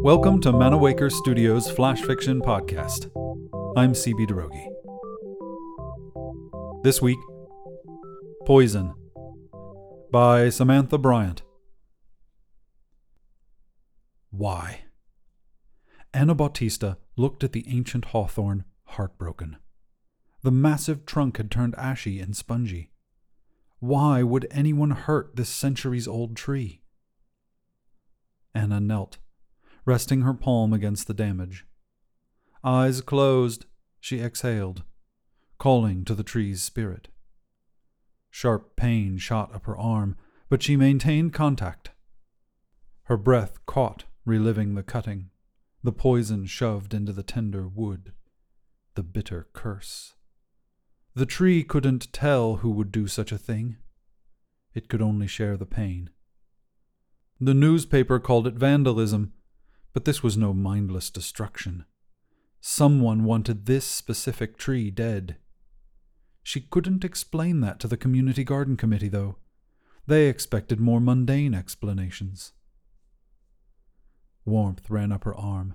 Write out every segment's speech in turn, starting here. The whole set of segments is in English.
Welcome to Manawaker Studios Flash Fiction Podcast. I'm CB Droege. This week, Poison by Samantha Bryant. Why? Anna Bautista looked at the ancient hawthorn, heartbroken. The massive trunk had turned ashy and spongy. Why would anyone hurt this centuries old tree? Anna knelt resting her palm against the damage. Eyes closed, she exhaled, calling to the tree's spirit. Sharp pain shot up her arm, but she maintained contact. Her breath caught, reliving the cutting, the poison shoved into the tender wood, the bitter curse. The tree couldn't tell who would do such a thing. It could only share the pain. The newspaper called it vandalism, but this was no mindless destruction. Someone wanted this specific tree dead. She couldn't explain that to the community garden committee, though. They expected more mundane explanations. Warmth ran up her arm.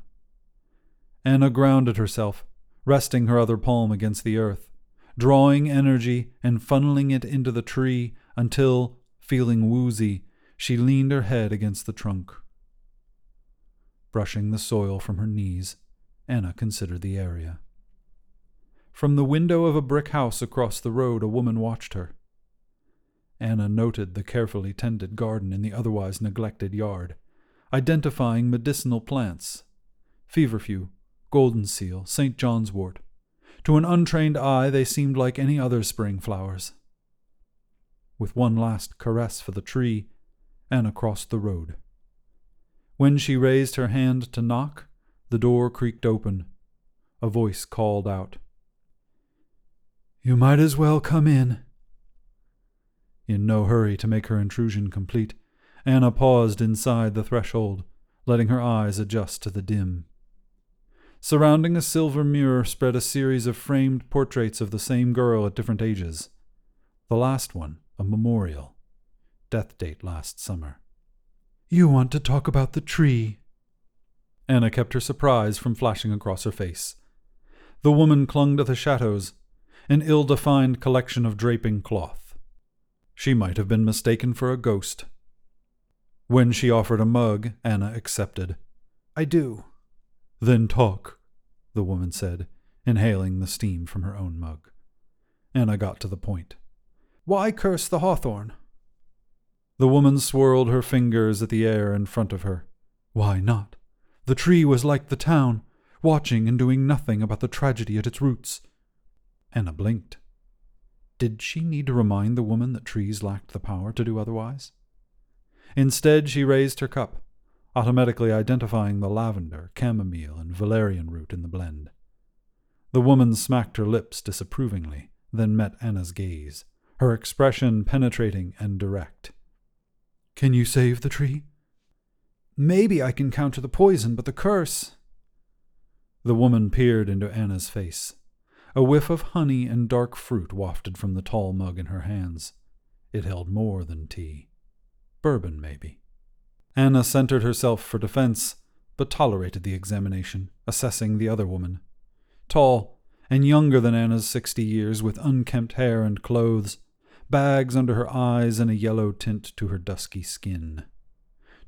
Anna grounded herself, resting her other palm against the earth, drawing energy and funneling it into the tree until, feeling woozy, she leaned her head against the trunk. Brushing the soil from her knees, Anna considered the area. From the window of a brick house across the road, a woman watched her. Anna noted the carefully tended garden in the otherwise neglected yard, identifying medicinal plants feverfew, golden seal, St. John's wort. To an untrained eye, they seemed like any other spring flowers. With one last caress for the tree, Anna crossed the road. When she raised her hand to knock, the door creaked open. A voice called out, You might as well come in. In no hurry to make her intrusion complete, Anna paused inside the threshold, letting her eyes adjust to the dim. Surrounding a silver mirror spread a series of framed portraits of the same girl at different ages. The last one, a memorial. Death date last summer. You want to talk about the tree. Anna kept her surprise from flashing across her face. The woman clung to the shadows, an ill defined collection of draping cloth. She might have been mistaken for a ghost. When she offered a mug, Anna accepted. I do. Then talk, the woman said, inhaling the steam from her own mug. Anna got to the point. Why curse the hawthorn? The woman swirled her fingers at the air in front of her. Why not? The tree was like the town, watching and doing nothing about the tragedy at its roots. Anna blinked. Did she need to remind the woman that trees lacked the power to do otherwise? Instead, she raised her cup, automatically identifying the lavender, chamomile, and valerian root in the blend. The woman smacked her lips disapprovingly, then met Anna's gaze, her expression penetrating and direct. Can you save the tree? Maybe I can counter the poison, but the curse. The woman peered into Anna's face. A whiff of honey and dark fruit wafted from the tall mug in her hands. It held more than tea. Bourbon, maybe. Anna centered herself for defense, but tolerated the examination, assessing the other woman. Tall, and younger than Anna's sixty years, with unkempt hair and clothes, bags under her eyes, and a yellow tint to her dusky skin.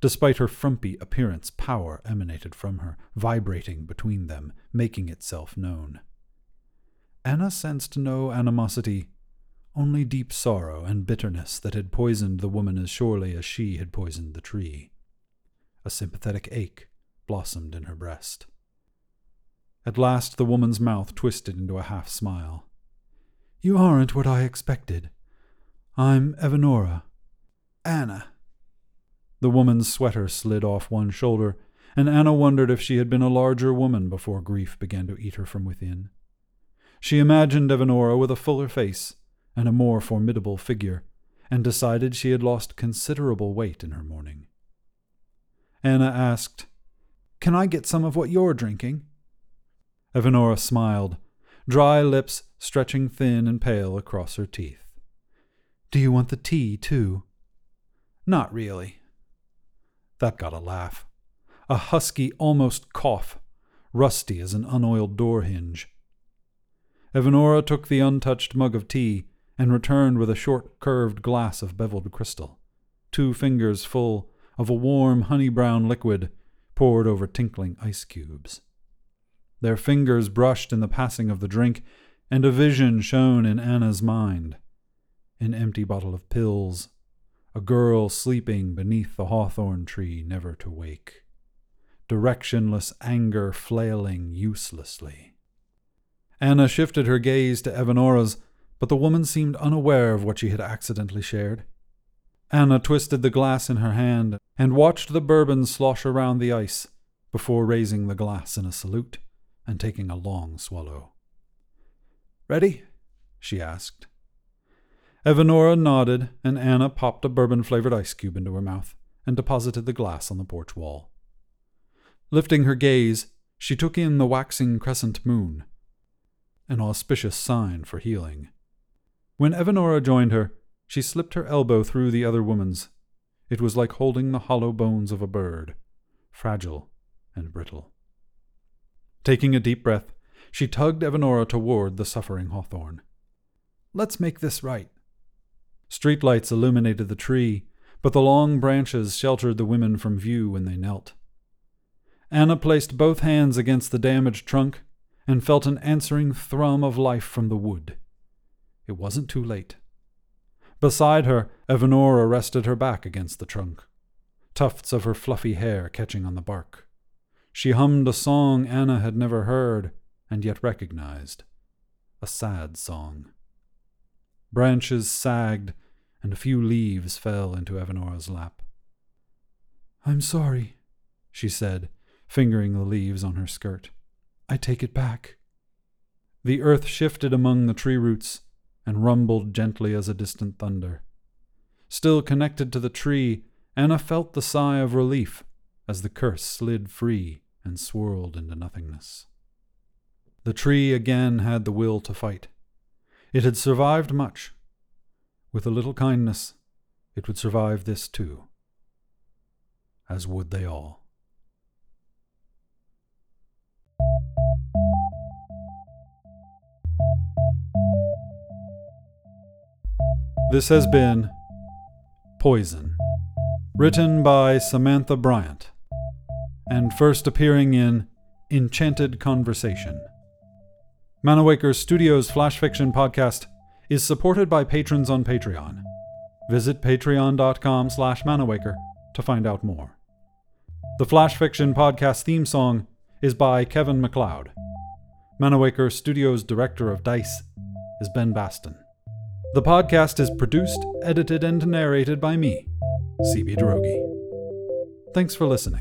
Despite her frumpy appearance, power emanated from her, vibrating between them, making itself known. Anna sensed no animosity, only deep sorrow and bitterness that had poisoned the woman as surely as she had poisoned the tree. A sympathetic ache blossomed in her breast. At last the woman's mouth twisted into a half smile. You aren't what I expected. I'm Evanora. Anna. The woman's sweater slid off one shoulder, and Anna wondered if she had been a larger woman before grief began to eat her from within. She imagined Evanora with a fuller face and a more formidable figure, and decided she had lost considerable weight in her mourning. Anna asked, Can I get some of what you're drinking? Evanora smiled, dry lips stretching thin and pale across her teeth. Do you want the tea, too? Not really. That got a laugh. A husky, almost cough, rusty as an unoiled door hinge. Evanora took the untouched mug of tea and returned with a short, curved glass of beveled crystal, two fingers full of a warm, honey brown liquid poured over tinkling ice cubes. Their fingers brushed in the passing of the drink, and a vision shone in Anna's mind an empty bottle of pills, a girl sleeping beneath the hawthorn tree never to wake, directionless anger flailing uselessly. Anna shifted her gaze to Evanora's, but the woman seemed unaware of what she had accidentally shared. Anna twisted the glass in her hand and watched the bourbon slosh around the ice before raising the glass in a salute and taking a long swallow. Ready? she asked. Evanora nodded, and Anna popped a bourbon flavored ice cube into her mouth and deposited the glass on the porch wall. Lifting her gaze, she took in the waxing crescent moon, an auspicious sign for healing. When Evanora joined her, she slipped her elbow through the other woman's. It was like holding the hollow bones of a bird, fragile and brittle. Taking a deep breath, she tugged Evanora toward the suffering hawthorn. Let's make this right, Streetlights illuminated the tree, but the long branches sheltered the women from view when they knelt. Anna placed both hands against the damaged trunk and felt an answering thrum of life from the wood. It wasn't too late. Beside her, Evanora rested her back against the trunk, tufts of her fluffy hair catching on the bark. She hummed a song Anna had never heard and yet recognized a sad song. Branches sagged, and a few leaves fell into Evanora's lap. I'm sorry, she said, fingering the leaves on her skirt. I take it back. The earth shifted among the tree roots and rumbled gently as a distant thunder. Still connected to the tree, Anna felt the sigh of relief as the curse slid free and swirled into nothingness. The tree again had the will to fight. It had survived much. With a little kindness, it would survive this too, as would they all. This has been Poison, written by Samantha Bryant, and first appearing in Enchanted Conversation. Manawaker Studios Flash Fiction Podcast is supported by patrons on Patreon. Visit patreon.com slash manawaker to find out more. The Flash Fiction Podcast theme song is by Kevin MacLeod. Manawaker Studios Director of DICE is Ben Baston. The podcast is produced, edited, and narrated by me, CB Droege. Thanks for listening.